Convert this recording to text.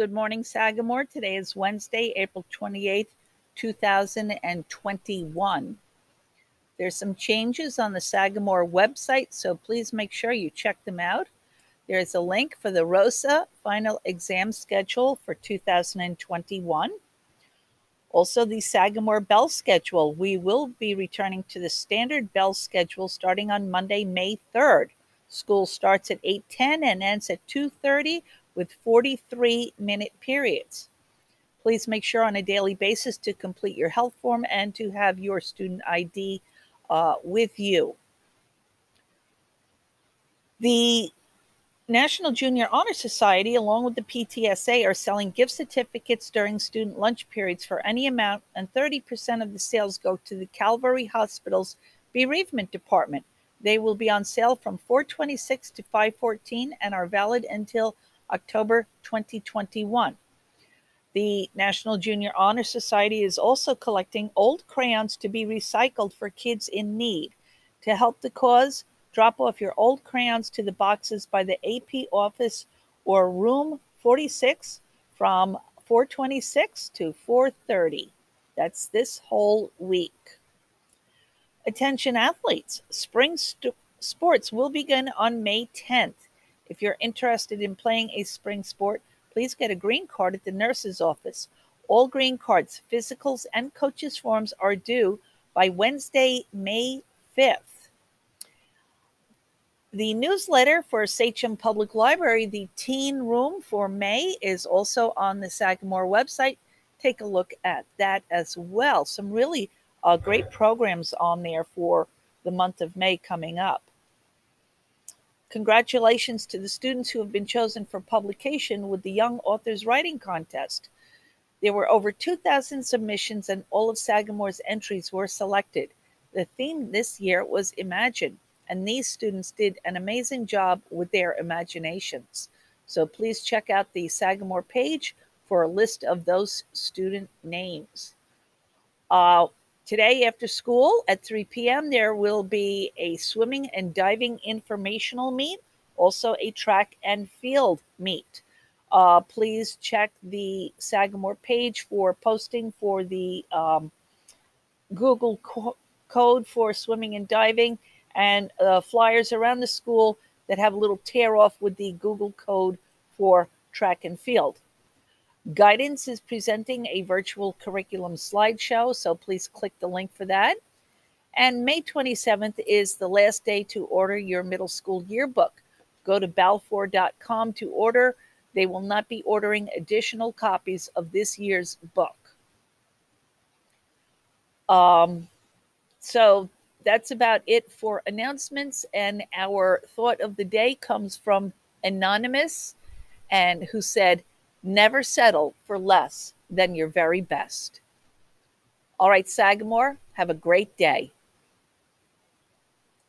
Good morning, Sagamore. Today is Wednesday, April 28th, 2021. There's some changes on the Sagamore website, so please make sure you check them out. There's a link for the ROSA final exam schedule for 2021. Also, the Sagamore Bell schedule. We will be returning to the standard Bell schedule starting on Monday, May 3rd. School starts at 8:10 and ends at 2:30 with 43 minute periods. Please make sure on a daily basis to complete your health form and to have your student ID uh, with you. The National Junior Honor Society, along with the PTSA, are selling gift certificates during student lunch periods for any amount, and 30% of the sales go to the Calvary Hospital's bereavement department. They will be on sale from 426 to 514 and are valid until October 2021. The National Junior Honor Society is also collecting old crayons to be recycled for kids in need. To help the cause, Drop off your old crayons to the boxes by the AP office or room 46 from 426 to 430. That's this whole week. Attention athletes, spring st- sports will begin on May 10th. If you're interested in playing a spring sport, please get a green card at the nurse's office. All green cards, physicals, and coaches' forms are due by Wednesday, May 5th. The newsletter for Sachem Public Library, the Teen Room for May, is also on the Sagamore website. Take a look at that as well. Some really uh, great programs on there for the month of May coming up. Congratulations to the students who have been chosen for publication with the Young Authors Writing Contest. There were over 2,000 submissions, and all of Sagamore's entries were selected. The theme this year was Imagine and these students did an amazing job with their imaginations. So please check out the Sagamore page for a list of those student names. Uh, today after school at 3 p.m., there will be a swimming and diving informational meet, also a track and field meet. Uh, please check the Sagamore page for posting for the um, Google co- code for swimming and diving and uh, flyers around the school that have a little tear off with the Google code for track and field. Guidance is presenting a virtual curriculum slideshow, so please click the link for that. And May 27th is the last day to order your middle school yearbook. Go to balfour.com to order. They will not be ordering additional copies of this year's book. Um, so that's about it for announcements. And our thought of the day comes from Anonymous, and who said, Never settle for less than your very best. All right, Sagamore, have a great day.